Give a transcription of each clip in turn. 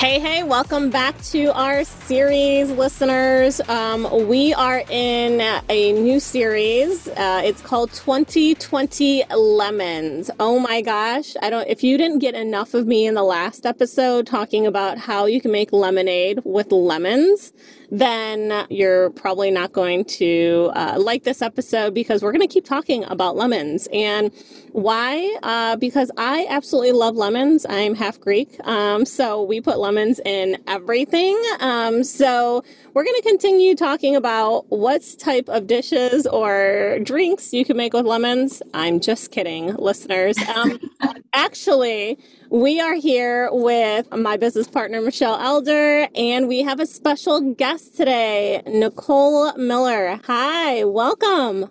Hey, hey, welcome back to our series, listeners. Um, we are in a new series. Uh, it's called 2020 Lemons. Oh my gosh. I don't, if you didn't get enough of me in the last episode talking about how you can make lemonade with lemons, then you're probably not going to uh, like this episode because we're going to keep talking about lemons. And why? Uh, because I absolutely love lemons. I'm half Greek. Um, so we put lemons in everything. Um, so we're going to continue talking about what type of dishes or drinks you can make with lemons. I'm just kidding, listeners. Um, actually, we are here with my business partner, Michelle Elder, and we have a special guest today, Nicole Miller. Hi, welcome.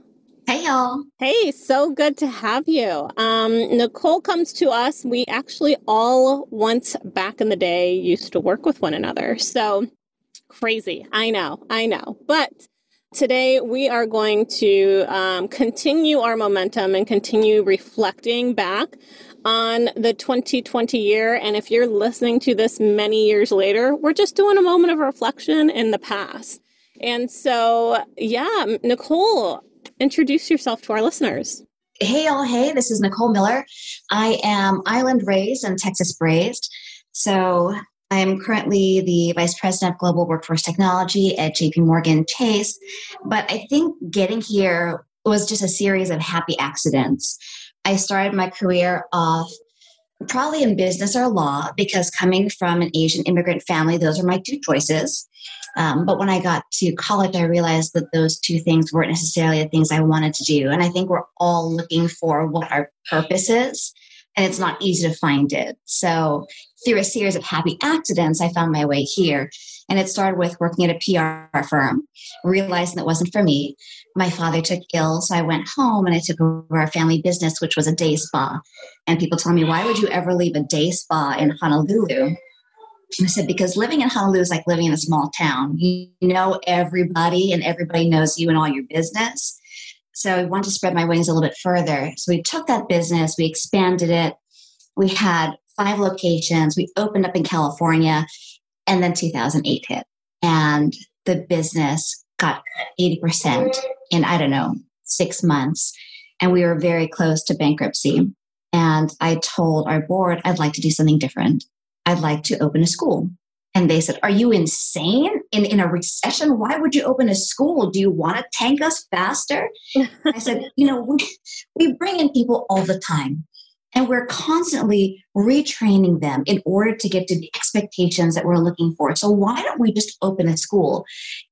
Hey, y'all. Hey, so good to have you. Um, Nicole comes to us. We actually all once back in the day used to work with one another. So crazy. I know, I know. But today we are going to um, continue our momentum and continue reflecting back on the 2020 year. And if you're listening to this many years later, we're just doing a moment of reflection in the past. And so, yeah, Nicole, introduce yourself to our listeners. Hey, all. Hey, this is Nicole Miller. I am island raised and Texas raised. So I am currently the Vice President of Global Workforce Technology at JP Morgan Chase. But I think getting here was just a series of happy accidents. I started my career off probably in business or law because coming from an Asian immigrant family, those are my two choices. Um, but when I got to college, I realized that those two things weren't necessarily the things I wanted to do. And I think we're all looking for what our purpose is, and it's not easy to find it. So, through a series of happy accidents, I found my way here. And it started with working at a PR firm, realizing it wasn't for me. My father took ill, so I went home and I took over our family business, which was a day spa. And people tell me, why would you ever leave a day spa in Honolulu? I said, because living in Honolulu is like living in a small town. You know everybody and everybody knows you and all your business. So I wanted to spread my wings a little bit further. So we took that business, we expanded it. We had five locations. We opened up in California and then 2008 hit, and the business got 80% in, I don't know, six months. And we were very close to bankruptcy. And I told our board, I'd like to do something different. I'd like to open a school. And they said, Are you insane? In, in a recession, why would you open a school? Do you want to tank us faster? I said, You know, we, we bring in people all the time. And we're constantly retraining them in order to get to the expectations that we're looking for. So why don't we just open a school?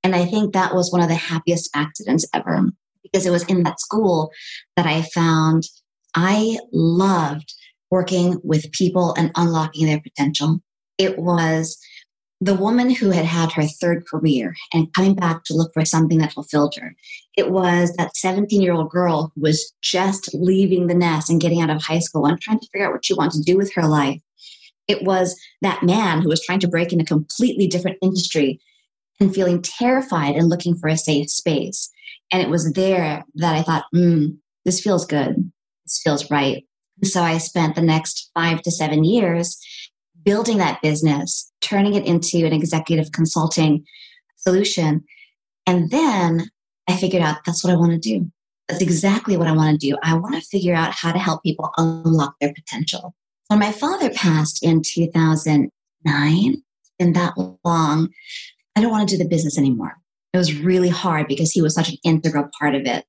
And I think that was one of the happiest accidents ever because it was in that school that I found I loved working with people and unlocking their potential. It was the woman who had had her third career and coming back to look for something that fulfilled her. It was that 17 year old girl who was just leaving the nest and getting out of high school and trying to figure out what she wanted to do with her life. It was that man who was trying to break in a completely different industry and feeling terrified and looking for a safe space. And it was there that I thought, hmm, this feels good. This feels right. So I spent the next five to seven years building that business, turning it into an executive consulting solution. And then I figured out that's what I want to do. That's exactly what I want to do. I want to figure out how to help people unlock their potential. When my father passed in 2009, in that long, I don't want to do the business anymore. It was really hard because he was such an integral part of it.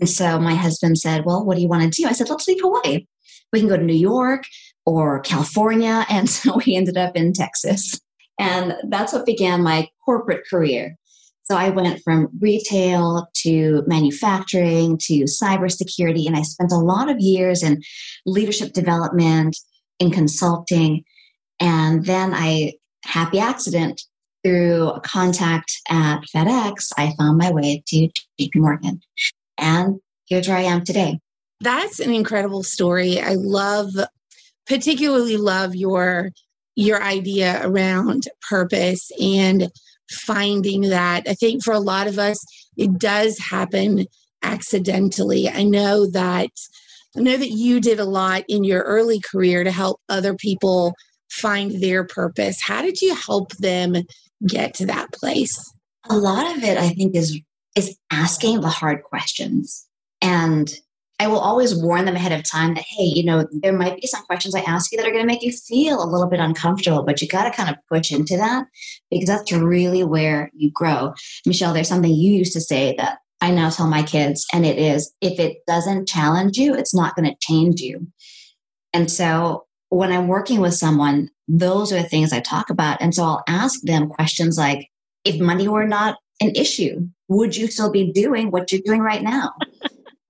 And so my husband said, Well, what do you want to do? I said, Let's leave Hawaii. We can go to New York or California. And so we ended up in Texas. And that's what began my corporate career. So I went from retail to manufacturing to cybersecurity. And I spent a lot of years in leadership development, in consulting. And then I, happy accident, through a contact at FedEx, I found my way to JP Morgan. And here's where I am today. That's an incredible story. I love, particularly love your your idea around purpose and finding that. I think for a lot of us, it does happen accidentally. I know that I know that you did a lot in your early career to help other people find their purpose. How did you help them get to that place? A lot of it, I think, is is asking the hard questions. And I will always warn them ahead of time that, hey, you know, there might be some questions I ask you that are going to make you feel a little bit uncomfortable, but you got to kind of push into that because that's really where you grow. Michelle, there's something you used to say that I now tell my kids, and it is if it doesn't challenge you, it's not going to change you. And so when I'm working with someone, those are the things I talk about. And so I'll ask them questions like, if money were not an issue, would you still be doing what you're doing right now?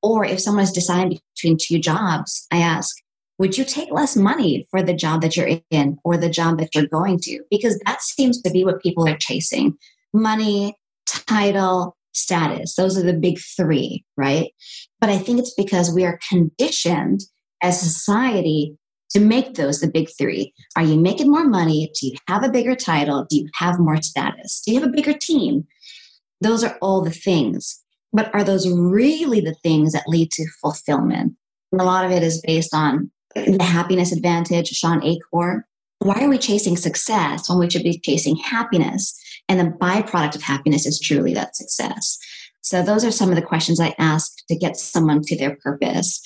Or if someone is deciding between two jobs, I ask, would you take less money for the job that you're in or the job that you're going to? Because that seems to be what people are chasing money, title, status. Those are the big three, right? But I think it's because we are conditioned as society to make those the big three. Are you making more money? Do you have a bigger title? Do you have more status? Do you have a bigger team? Those are all the things. But are those really the things that lead to fulfillment? And a lot of it is based on the happiness advantage, Shawn Achor. Why are we chasing success when we should be chasing happiness? And the byproduct of happiness is truly that success. So, those are some of the questions I ask to get someone to their purpose.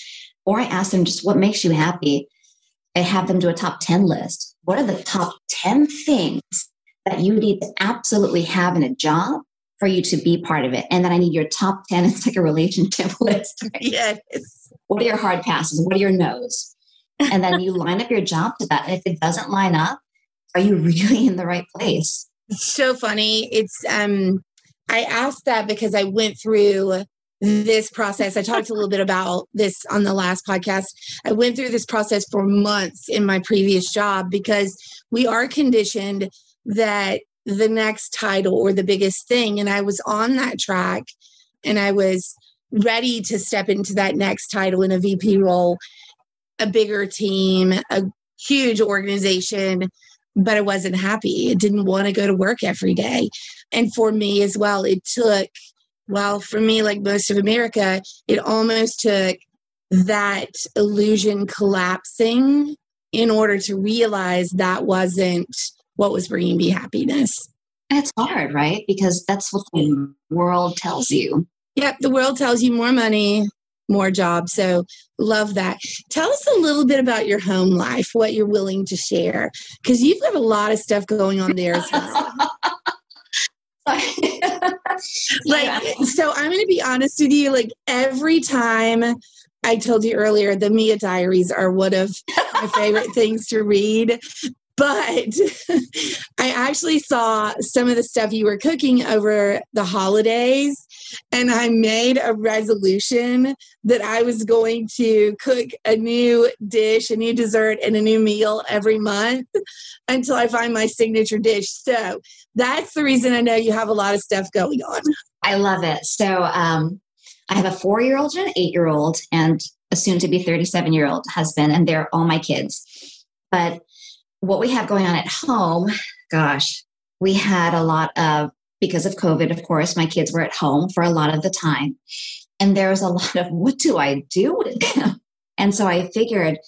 Or I ask them just what makes you happy? I have them do a top 10 list. What are the top 10 things that you need to absolutely have in a job for you to be part of it? And then I need your top 10. It's like a relationship list. Right? Yes. What are your hard passes? What are your no's? And then you line up your job to that. And if it doesn't line up, are you really in the right place? It's so funny. It's um I asked that because I went through this process. I talked a little bit about this on the last podcast. I went through this process for months in my previous job because we are conditioned that the next title or the biggest thing. And I was on that track and I was ready to step into that next title in a VP role, a bigger team, a huge organization, but I wasn't happy. I didn't want to go to work every day. And for me as well, it took well, for me, like most of America, it almost took that illusion collapsing in order to realize that wasn't what was bringing me happiness. it's hard, right? Because that's what the world tells you. Yep, the world tells you more money, more jobs. So love that. Tell us a little bit about your home life, what you're willing to share, because you've got a lot of stuff going on there as well. like so i'm going to be honest with you like every time i told you earlier the mia diaries are one of my favorite things to read but i actually saw some of the stuff you were cooking over the holidays and I made a resolution that I was going to cook a new dish, a new dessert, and a new meal every month until I find my signature dish. So that's the reason I know you have a lot of stuff going on. I love it. So um, I have a four year old and an eight year old, and a soon to be 37 year old husband, and they're all my kids. But what we have going on at home, gosh, we had a lot of because of COVID, of course, my kids were at home for a lot of the time. And there was a lot of what do I do with them? And so I figured,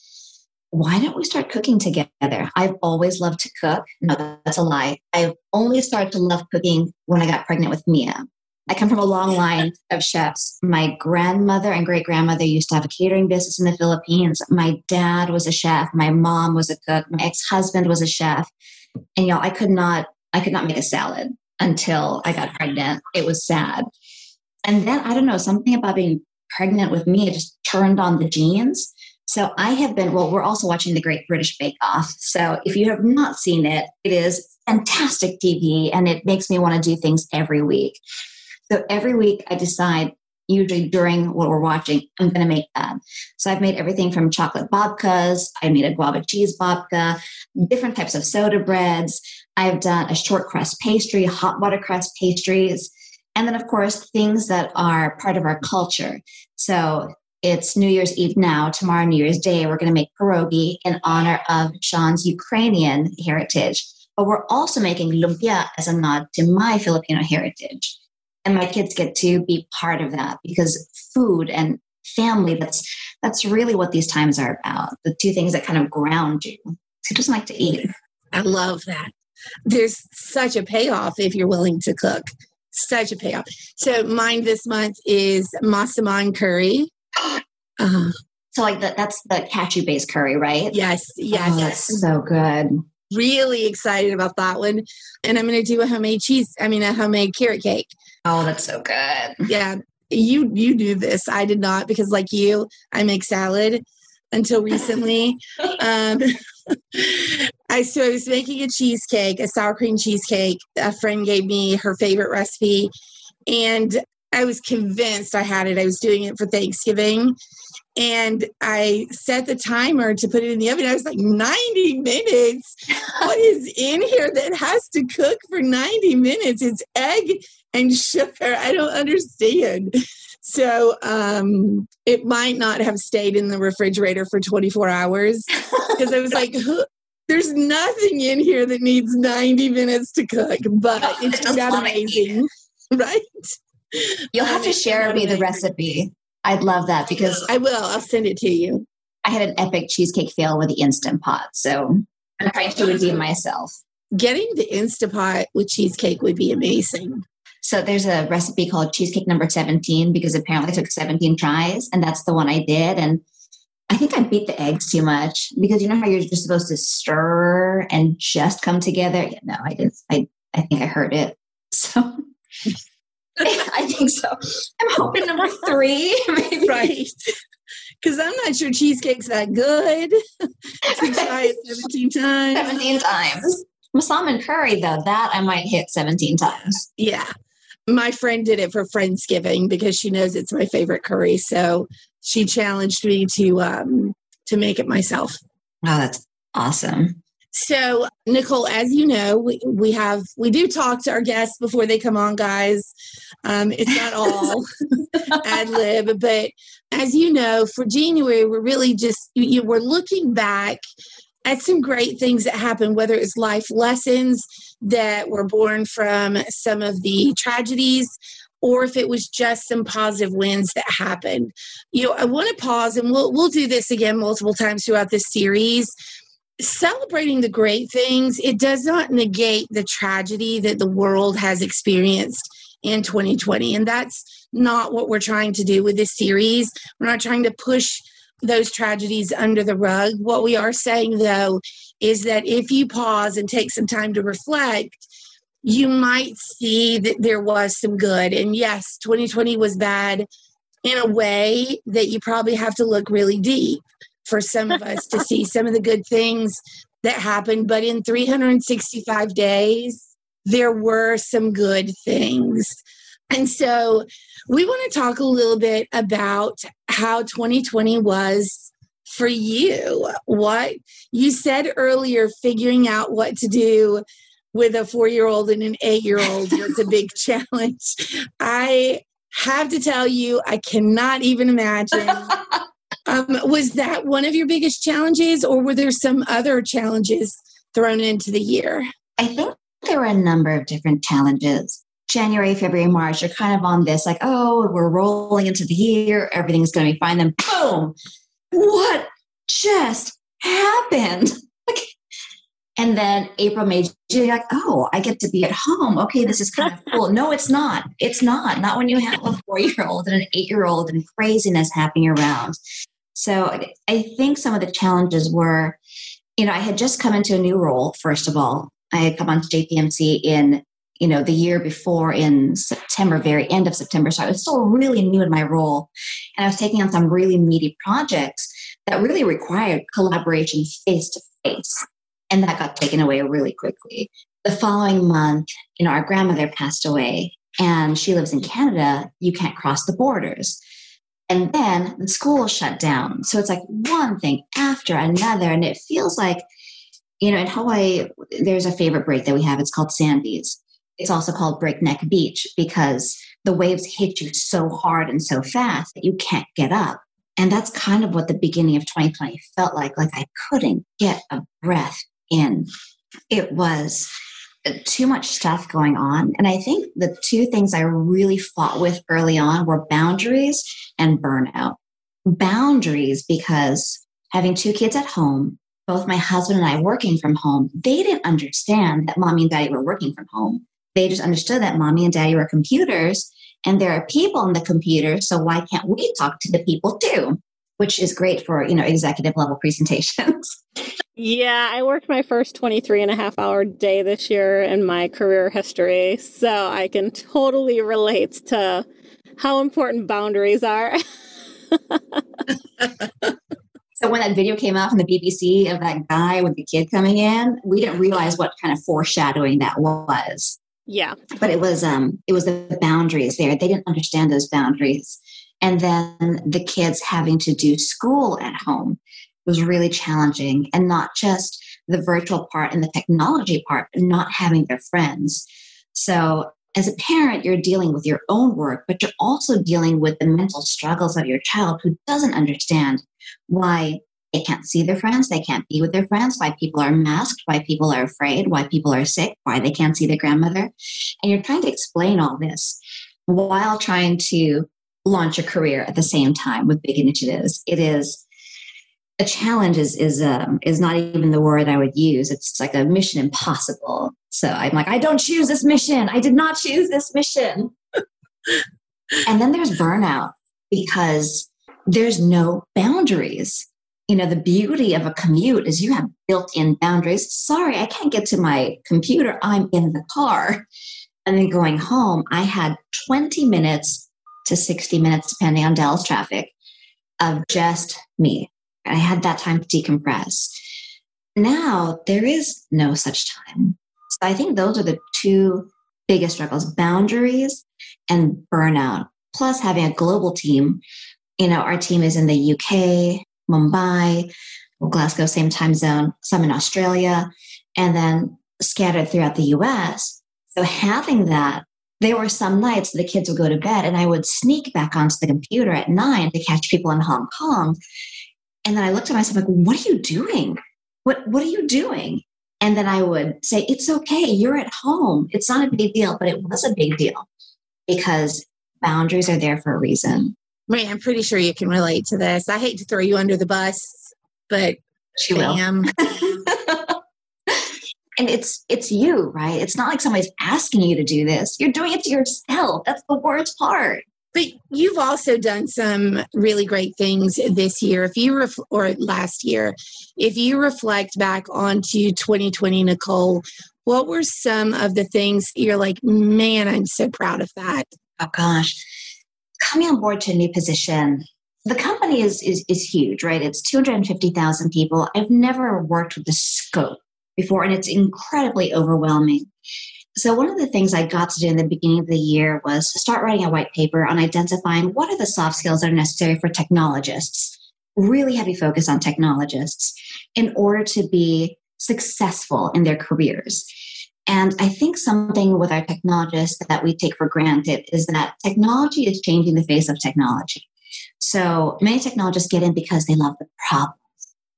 why don't we start cooking together? I've always loved to cook. No, that's a lie. I only started to love cooking when I got pregnant with Mia. I come from a long line of chefs. My grandmother and great grandmother used to have a catering business in the Philippines. My dad was a chef. My mom was a cook. My ex husband was a chef. And y'all, I could not, I could not make a salad until I got pregnant. It was sad. And then I don't know, something about being pregnant with Mia, it just turned on the genes. So I have been, well, we're also watching the Great British Bake Off. So if you have not seen it, it is fantastic TV and it makes me want to do things every week. So every week I decide, usually during what we're watching, I'm going to make that. So I've made everything from chocolate babkas, I made a guava cheese babka, different types of soda breads. I've done a short crust pastry, hot water crust pastries, and then, of course, things that are part of our culture. So it's New Year's Eve now. Tomorrow, New Year's Day, we're going to make pierogi in honor of Sean's Ukrainian heritage. But we're also making lumpia as a nod to my Filipino heritage. And my kids get to be part of that because food and family, that's that's really what these times are about. The two things that kind of ground you. He doesn't like to eat. I love that. There's such a payoff if you're willing to cook. Such a payoff. So mine this month is massaman curry. Uh, so like the, that's the cashew based curry, right? Yes, yes. Oh, that's so good. Really excited about that one. And I'm going to do a homemade cheese, I mean, a homemade carrot cake. Oh, that's so good. Yeah. You you do this. I did not because like you, I make salad until recently. um, I so I was making a cheesecake, a sour cream cheesecake. A friend gave me her favorite recipe, and I was convinced I had it. I was doing it for Thanksgiving, and I set the timer to put it in the oven. I was like, 90 minutes? What is in here that has to cook for 90 minutes? It's egg and sugar. I don't understand. So um, it might not have stayed in the refrigerator for 24 hours because I was like, there's nothing in here that needs 90 minutes to cook, but it turned out amazing, right? You'll have to share me the recipe. I'd love that because I will. I'll send it to you. I had an epic cheesecake fail with the Instant Pot, so I'm trying to redeem myself. Getting the Instant Instapot with cheesecake would be amazing. So there's a recipe called cheesecake number 17 because apparently I took 17 tries and that's the one I did. And I think I beat the eggs too much because you know how you're just supposed to stir and just come together? No, I didn't. I, I think I heard it. So I think so. I'm hoping number three, maybe. Right. Because I'm not sure cheesecake's that good. try it 17 times. 17 times. Massaman curry, though, that I might hit 17 times. Yeah. My friend did it for Friendsgiving because she knows it's my favorite curry. So she challenged me to um, to make it myself. Wow, that's awesome. So, Nicole, as you know, we, we have we do talk to our guests before they come on, guys. Um, it's not all ad lib, but as you know, for January, we're really just you, know, we're looking back at some great things that happened, whether it's life lessons that were born from some of the tragedies or if it was just some positive wins that happened. You know, I want to pause and we'll we'll do this again multiple times throughout this series celebrating the great things, it does not negate the tragedy that the world has experienced in 2020. And that's not what we're trying to do with this series. We're not trying to push those tragedies under the rug. What we are saying, though, is that if you pause and take some time to reflect, you might see that there was some good. And yes, 2020 was bad in a way that you probably have to look really deep for some of us to see some of the good things that happened. But in 365 days, there were some good things. And so we want to talk a little bit about how 2020 was for you. What you said earlier, figuring out what to do with a four year old and an eight year old was a big challenge. I have to tell you, I cannot even imagine Um, was that one of your biggest challenges, or were there some other challenges thrown into the year? I think there were a number of different challenges. January, February, March, you're kind of on this like, oh, we're rolling into the year, everything's going to be fine. Then, boom, what just happened? and then April, May, June, like, oh, I get to be at home. Okay, this is kind of cool. No, it's not. It's not. Not when you have a four year old and an eight year old and craziness happening around. So I think some of the challenges were, you know, I had just come into a new role, first of all. I had come onto JPMC in, you know, the year before in September, very end of September. So I was still really new in my role. And I was taking on some really meaty projects that really required collaboration face to face. And that got taken away really quickly. The following month, you know, our grandmother passed away and she lives in Canada. You can't cross the borders. And then the school shut down. So it's like one thing after another. And it feels like, you know, in Hawaii, there's a favorite break that we have. It's called Sandy's. It's also called Breakneck Beach because the waves hit you so hard and so fast that you can't get up. And that's kind of what the beginning of 2020 felt like. Like I couldn't get a breath in. It was too much stuff going on. And I think the two things I really fought with early on were boundaries and burnout. Boundaries because having two kids at home, both my husband and I working from home, they didn't understand that mommy and daddy were working from home. They just understood that mommy and daddy were computers and there are people on the computer. So why can't we talk to the people too? Which is great for, you know, executive level presentations. Yeah, I worked my first 23 and a half hour day this year in my career history. So I can totally relate to how important boundaries are. so when that video came out from the BBC of that guy with the kid coming in, we didn't realize what kind of foreshadowing that was. Yeah. But it was um it was the boundaries there. They didn't understand those boundaries. And then the kids having to do school at home was really challenging and not just the virtual part and the technology part, but not having their friends. So as a parent, you're dealing with your own work, but you're also dealing with the mental struggles of your child who doesn't understand why they can't see their friends, they can't be with their friends, why people are masked, why people are afraid, why people are sick, why they can't see their grandmother. And you're trying to explain all this while trying to launch a career at the same time with big initiatives. It is a challenge is is um, is not even the word I would use. It's like a mission impossible. So I'm like, I don't choose this mission. I did not choose this mission. and then there's burnout because there's no boundaries. You know, the beauty of a commute is you have built-in boundaries. Sorry, I can't get to my computer. I'm in the car. And then going home, I had 20 minutes to 60 minutes, depending on Dallas traffic, of just me. I had that time to decompress. Now there is no such time. So I think those are the two biggest struggles boundaries and burnout, plus having a global team. You know, our team is in the UK, Mumbai, Glasgow, same time zone, some in Australia, and then scattered throughout the US. So having that, there were some nights the kids would go to bed and I would sneak back onto the computer at nine to catch people in Hong Kong and then I looked at myself like, what are you doing? What what are you doing? And then I would say, it's okay, you're at home. It's not a big deal, but it was a big deal because boundaries are there for a reason. Right. I'm pretty sure you can relate to this. I hate to throw you under the bus, but she will. and it's it's you, right? It's not like somebody's asking you to do this. You're doing it to yourself. That's the worst part. But you've also done some really great things this year. If you ref- or last year, if you reflect back onto 2020, Nicole, what were some of the things you're like, man, I'm so proud of that? Oh gosh, coming on board to a new position. The company is is is huge, right? It's 250,000 people. I've never worked with the scope before, and it's incredibly overwhelming. So, one of the things I got to do in the beginning of the year was start writing a white paper on identifying what are the soft skills that are necessary for technologists, really heavy focus on technologists, in order to be successful in their careers. And I think something with our technologists that we take for granted is that technology is changing the face of technology. So many technologists get in because they love the problem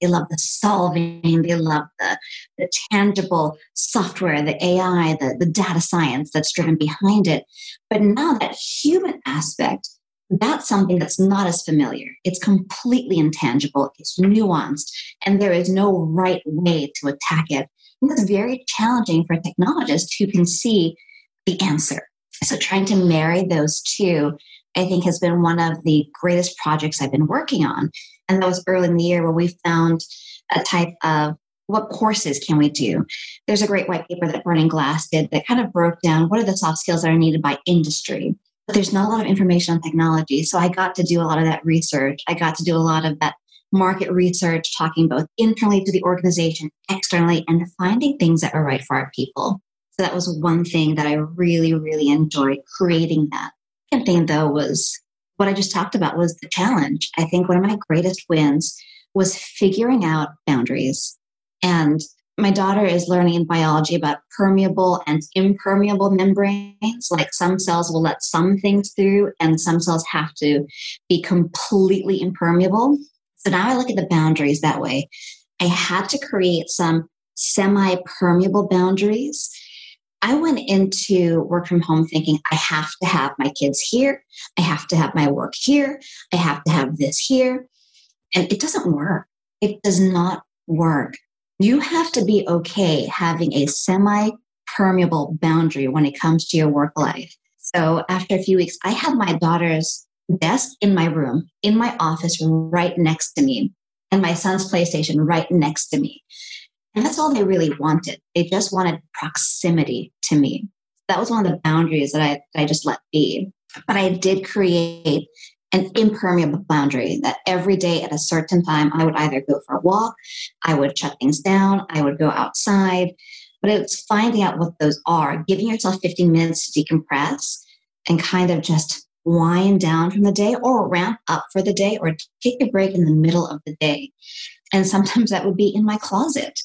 they love the solving. They love the, the tangible software, the AI, the, the data science that's driven behind it. But now that human aspect, that's something that's not as familiar. It's completely intangible, it's nuanced, and there is no right way to attack it. And that's very challenging for technologists who can see the answer. So, trying to marry those two, I think, has been one of the greatest projects I've been working on. And that was early in the year where we found a type of what courses can we do? There's a great white paper that Burning Glass did that kind of broke down what are the soft skills that are needed by industry. But there's not a lot of information on technology. So I got to do a lot of that research. I got to do a lot of that market research, talking both internally to the organization, externally, and finding things that are right for our people. So that was one thing that I really, really enjoyed creating that. Second thing though was what I just talked about was the challenge. I think one of my greatest wins was figuring out boundaries. And my daughter is learning in biology about permeable and impermeable membranes. Like some cells will let some things through, and some cells have to be completely impermeable. So now I look at the boundaries that way. I had to create some semi permeable boundaries I went into work from home thinking I have to have my kids here. I have to have my work here. I have to have this here. And it doesn't work. It does not work, you have to be okay having a semi permeable boundary when it comes to your work life. So after a few weeks, I had my daughter's desk in my room, in my office, right next to me, and my son's PlayStation right next to me. And that's all they really wanted. They just wanted proximity to me. That was one of the boundaries that I, that I just let be. But I did create an impermeable boundary that every day at a certain time, I would either go for a walk, I would shut things down, I would go outside. But it's finding out what those are, giving yourself 15 minutes to decompress and kind of just wind down from the day or ramp up for the day or take a break in the middle of the day. And sometimes that would be in my closet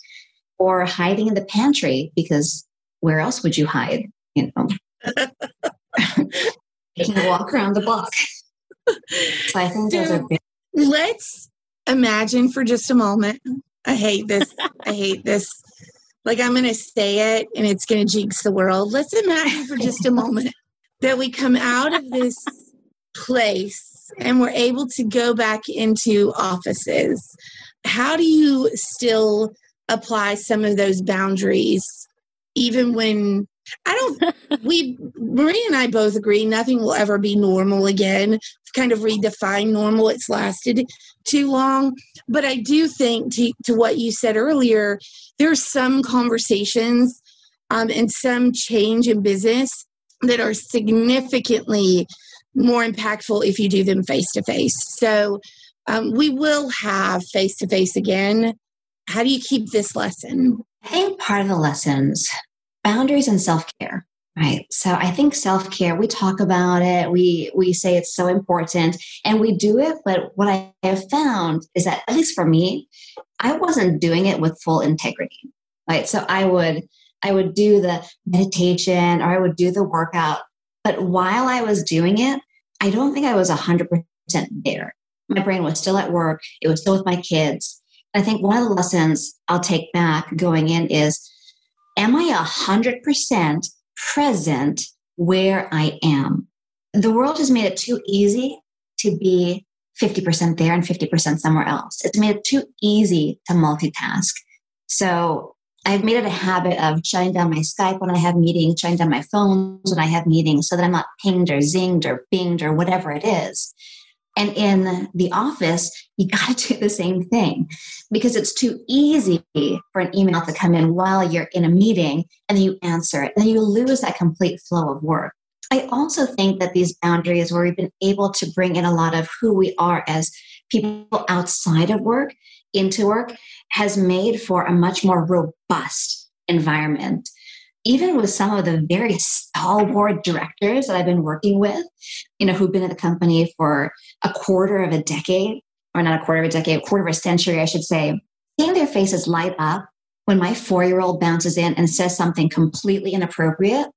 or hiding in the pantry because where else would you hide? You know, taking a walk around the block. So I think so big. Let's imagine for just a moment. I hate this. I hate this. Like I'm going to say it and it's going to jinx the world. Let's imagine for just a moment that we come out of this place and we're able to go back into offices. How do you still apply some of those boundaries even when I don't we Marie and I both agree nothing will ever be normal again. It's kind of redefine normal. It's lasted too long. But I do think to, to what you said earlier, there's some conversations um, and some change in business that are significantly more impactful if you do them face to face. So um, we will have face to face again. How do you keep this lesson? I think part of the lessons, boundaries and self care. Right. So I think self care, we talk about it, we we say it's so important and we do it, but what I have found is that at least for me, I wasn't doing it with full integrity. Right. So I would I would do the meditation or I would do the workout. But while I was doing it, I don't think I was 100% there. My brain was still at work, it was still with my kids. I think one of the lessons I'll take back going in is Am I 100% present where I am? The world has made it too easy to be 50% there and 50% somewhere else. It's made it too easy to multitask. So I've made it a habit of shutting down my Skype when I have meetings, shutting down my phones when I have meetings so that I'm not pinged or zinged or binged or whatever it is. And in the office, you got to do the same thing because it's too easy for an email to come in while you're in a meeting and you answer it. And then you lose that complete flow of work. I also think that these boundaries where we've been able to bring in a lot of who we are as people outside of work into work has made for a much more robust environment. Even with some of the very stalwart directors that I've been working with, you know, who've been at the company for a quarter of a decade, or not a quarter of a decade, a quarter of a century, I should say, seeing their faces light up when my four year old bounces in and says something completely inappropriate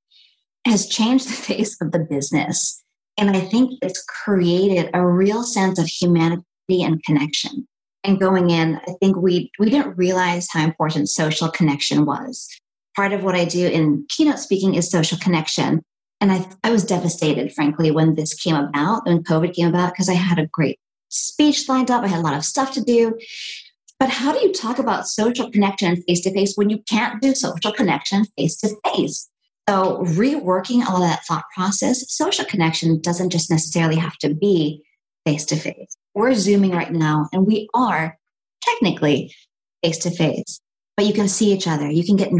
has changed the face of the business. And I think it's created a real sense of humanity and connection and going in, I think we we didn't realize how important social connection was. Part of what I do in keynote speaking is social connection. And I, I was devastated, frankly, when this came about, when COVID came about, because I had a great speech lined up. I had a lot of stuff to do. But how do you talk about social connection face to face when you can't do social connection face to face? So, reworking all that thought process, social connection doesn't just necessarily have to be face to face. We're Zooming right now, and we are technically face to face, but you can see each other. You can get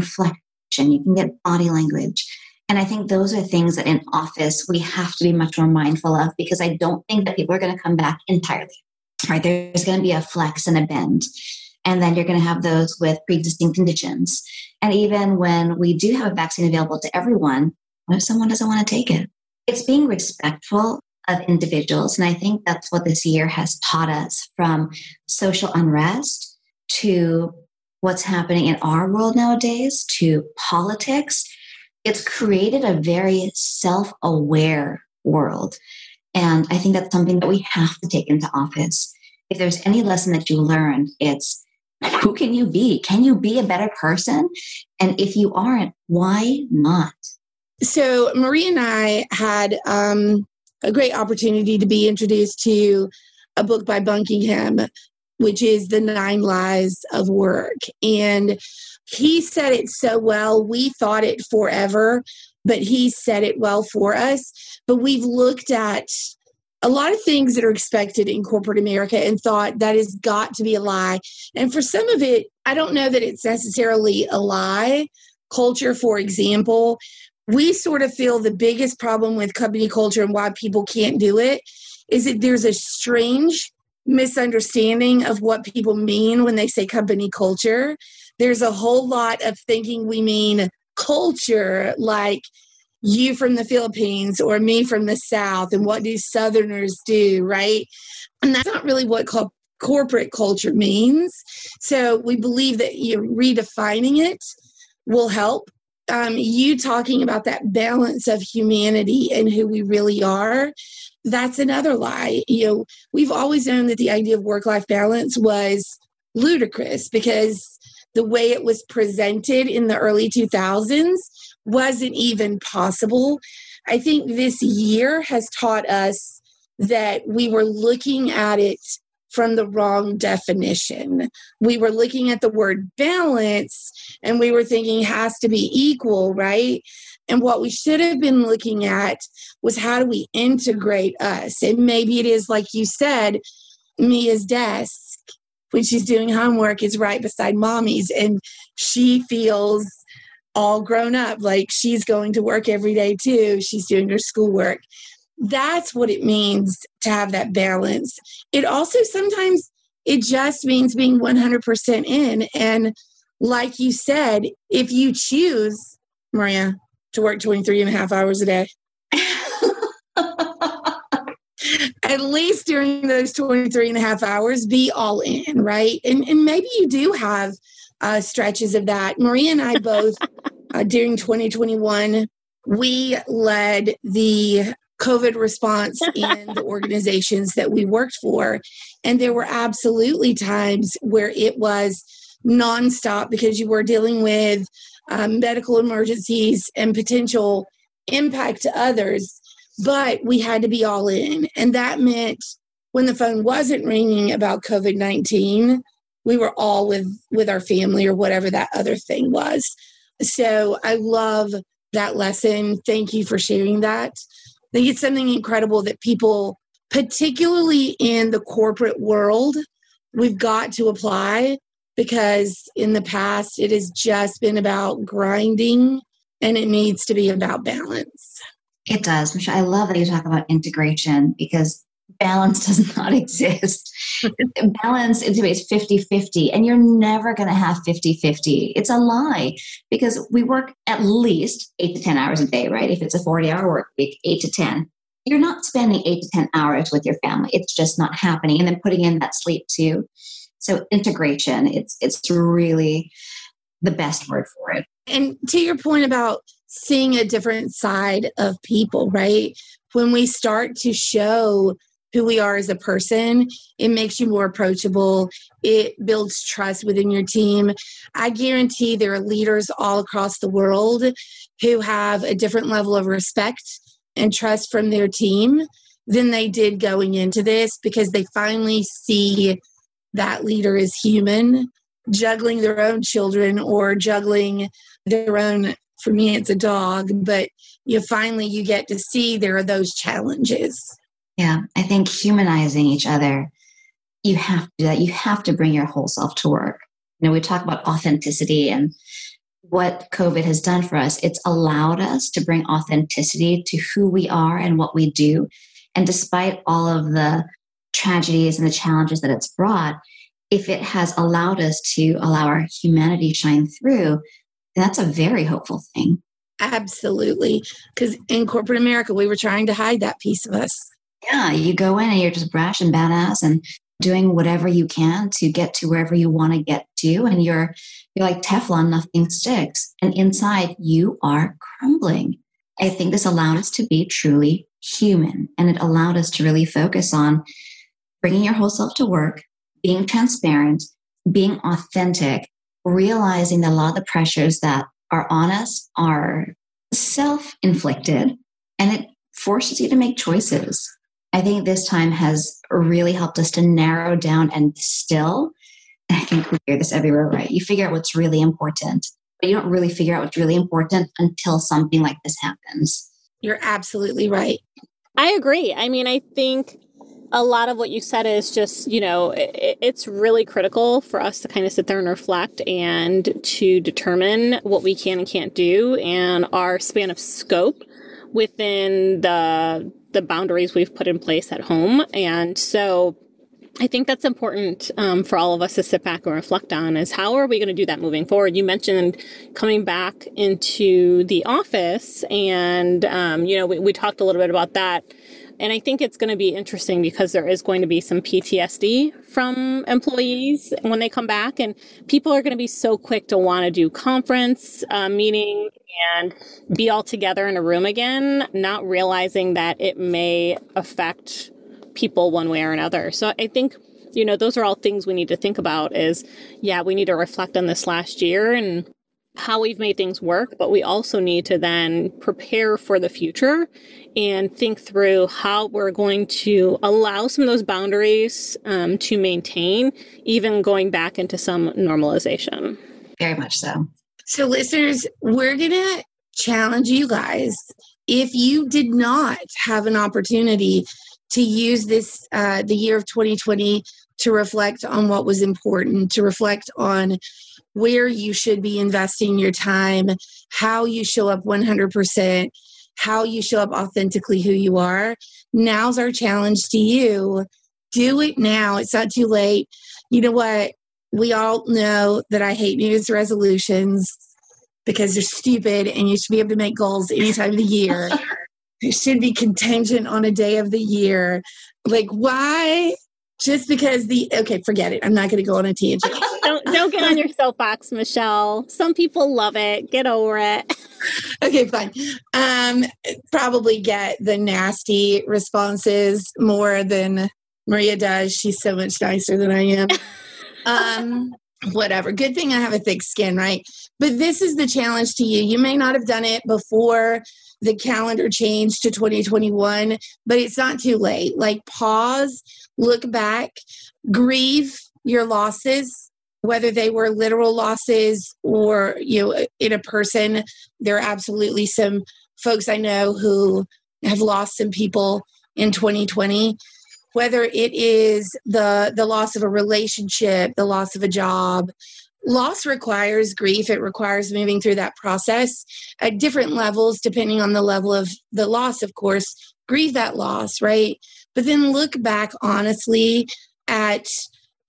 inflection, you can get body language. And I think those are things that in office we have to be much more mindful of because I don't think that people are going to come back entirely. Right? There's going to be a flex and a bend. And then you're going to have those with pre existing conditions. And even when we do have a vaccine available to everyone, what if someone doesn't want to take it? It's being respectful of individuals. And I think that's what this year has taught us from social unrest to what's happening in our world nowadays to politics. It's created a very self aware world. And I think that's something that we have to take into office. If there's any lesson that you learned, it's who can you be? Can you be a better person? And if you aren't, why not? So, Marie and I had um, a great opportunity to be introduced to a book by Buckingham which is the nine lies about work. And he said it so well. We thought it forever, but he said it well for us. But we've looked at a lot of things that are expected in corporate America and thought that has got to be a lie. And for some of it, I don't know that it's necessarily a lie. Culture, for example, we sort of feel the biggest problem with company culture and why people can't do it is that there's a strange misunderstanding of what people mean when they say company culture. There's a whole lot of thinking we mean culture like you from the Philippines or me from the South, and what do Southerners do, right? And that's not really what co- corporate culture means. So we believe that you redefining it will help. Um, you talking about that balance of humanity and who we really are, that's another lie. You know, we've always known that the idea of work life balance was ludicrous because the way it was presented in the early 2000s wasn't even possible. I think this year has taught us that we were looking at it from the wrong definition. We were looking at the word balance and we were thinking has to be equal, right? And what we should have been looking at was how do we integrate us? And maybe it is, like you said, Mia's desk when she's doing homework is right beside mommy's and she feels all grown up like she's going to work every day too she's doing her schoolwork that's what it means to have that balance it also sometimes it just means being 100% in and like you said if you choose maria to work 23 and a half hours a day at least during those 23 and a half hours, be all in, right? And, and maybe you do have uh, stretches of that. Maria and I both, uh, during 2021, we led the COVID response in the organizations that we worked for. And there were absolutely times where it was nonstop because you were dealing with um, medical emergencies and potential impact to others but we had to be all in. And that meant when the phone wasn't ringing about COVID 19, we were all with, with our family or whatever that other thing was. So I love that lesson. Thank you for sharing that. Think it's something incredible that people, particularly in the corporate world, we've got to apply because in the past it has just been about grinding and it needs to be about balance. It does. Michelle, I love that you talk about integration because balance does not exist. balance is 50 50, and you're never going to have 50 50. It's a lie because we work at least eight to 10 hours a day, right? If it's a 40 hour work week, eight to 10. You're not spending eight to 10 hours with your family. It's just not happening. And then putting in that sleep too. So integration, it's it's really the best word for it. And to your point about seeing a different side of people, right? When we start to show who we are as a person, it makes you more approachable. It builds trust within your team. I guarantee there are leaders all across the world who have a different level of respect and trust from their team than they did going into this because they finally see that leader is human, juggling their own children or juggling their own for me it's a dog but you finally you get to see there are those challenges yeah i think humanizing each other you have to do that you have to bring your whole self to work you know we talk about authenticity and what covid has done for us it's allowed us to bring authenticity to who we are and what we do and despite all of the tragedies and the challenges that it's brought if it has allowed us to allow our humanity shine through that's a very hopeful thing. Absolutely. Because in corporate America, we were trying to hide that piece of us. Yeah, you go in and you're just brash and badass and doing whatever you can to get to wherever you want to get to. And you're you're like Teflon, nothing sticks. And inside you are crumbling. I think this allowed us to be truly human. And it allowed us to really focus on bringing your whole self to work, being transparent, being authentic, realizing that a lot of the pressures that are on us are self inflicted and it forces you to make choices. I think this time has really helped us to narrow down and still. I think we hear this everywhere, right? You figure out what's really important, but you don't really figure out what's really important until something like this happens. You're absolutely right. I agree. I mean, I think a lot of what you said is just, you know, it, it's really critical for us to kind of sit there and reflect and to determine what we can and can't do and our span of scope within the the boundaries we've put in place at home. And so I think that's important um, for all of us to sit back and reflect on is how are we going to do that moving forward? You mentioned coming back into the office, and um, you know we, we talked a little bit about that. And I think it's going to be interesting because there is going to be some PTSD from employees when they come back, and people are going to be so quick to want to do conference uh, meeting and be all together in a room again, not realizing that it may affect people one way or another. So I think, you know, those are all things we need to think about is, yeah, we need to reflect on this last year and how we've made things work, but we also need to then prepare for the future and think through how we're going to allow some of those boundaries um, to maintain, even going back into some normalization. Very much so. So, listeners, we're going to challenge you guys. If you did not have an opportunity to use this, uh, the year of 2020, to reflect on what was important, to reflect on where you should be investing your time, how you show up 100%, how you show up authentically who you are. Now's our challenge to you. Do it now. It's not too late. You know what? we all know that I hate New Year's resolutions because they're stupid and you should be able to make goals any time of the year. it should be contingent on a day of the year. Like, why? Just because the okay, forget it. I'm not going to go on a tangent. don't don't get on your soapbox, Michelle. Some people love it. Get over it. okay, fine. Um, probably get the nasty responses more than Maria does. She's so much nicer than I am um, whatever. Good thing I have a thick skin, right? But this is the challenge to you. You may not have done it before the calendar changed to 2021, but it's not too late. Like, pause, look back, grieve your losses, whether they were literal losses or, you know, in a person. There are absolutely some folks I know who have lost some people in 2020 whether it is the the loss of a relationship the loss of a job loss requires grief it requires moving through that process at different levels depending on the level of the loss of course grieve that loss right but then look back honestly at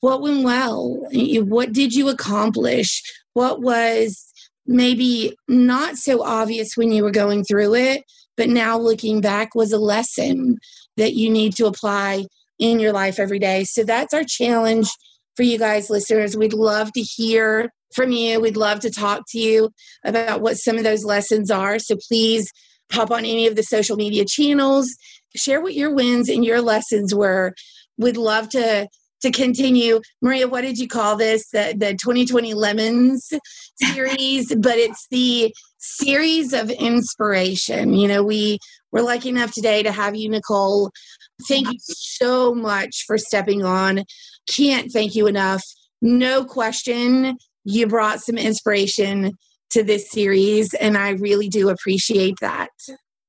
what went well what did you accomplish what was maybe not so obvious when you were going through it but now looking back was a lesson that you need to apply in your life every day. So that's our challenge for you guys, listeners. We'd love to hear from you. We'd love to talk to you about what some of those lessons are. So please hop on any of the social media channels, share what your wins and your lessons were. We'd love to to continue. Maria, what did you call this? The, the 2020 Lemons series, but it's the series of inspiration. You know, we we're lucky enough today to have you, Nicole. Thank you so much for stepping on. Can't thank you enough. No question, you brought some inspiration to this series, and I really do appreciate that.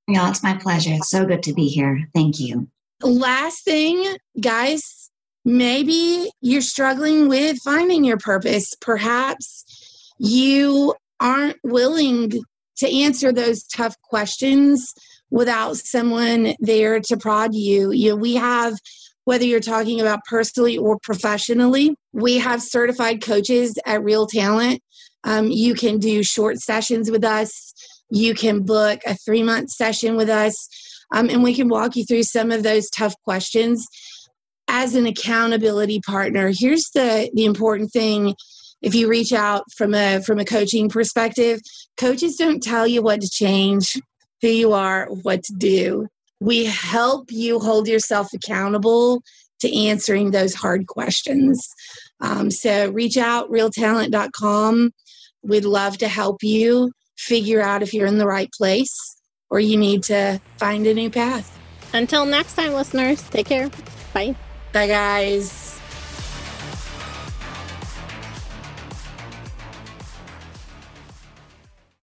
Yeah, it's my pleasure. It's so good to be here. Thank you. Last thing, guys, maybe you're struggling with finding your purpose. Perhaps you aren't willing to answer those tough questions without someone there to prod you. You know, we have whether you're talking about personally or professionally, we have certified coaches at Real Talent. Um, you can do short sessions with us. You can book a three month session with us, um, and we can walk you through some of those tough questions. As an accountability partner here's the the important thing. If you reach out from a from a coaching perspective coaches don't tell you what to change who you are what to do. We help you hold yourself accountable to answering those hard questions. Um, so reach out realtalent.com we'd love to help you figure out if you're in the right place or you need to find a new path Until next time, listeners, take care. Bye. Bye, guys.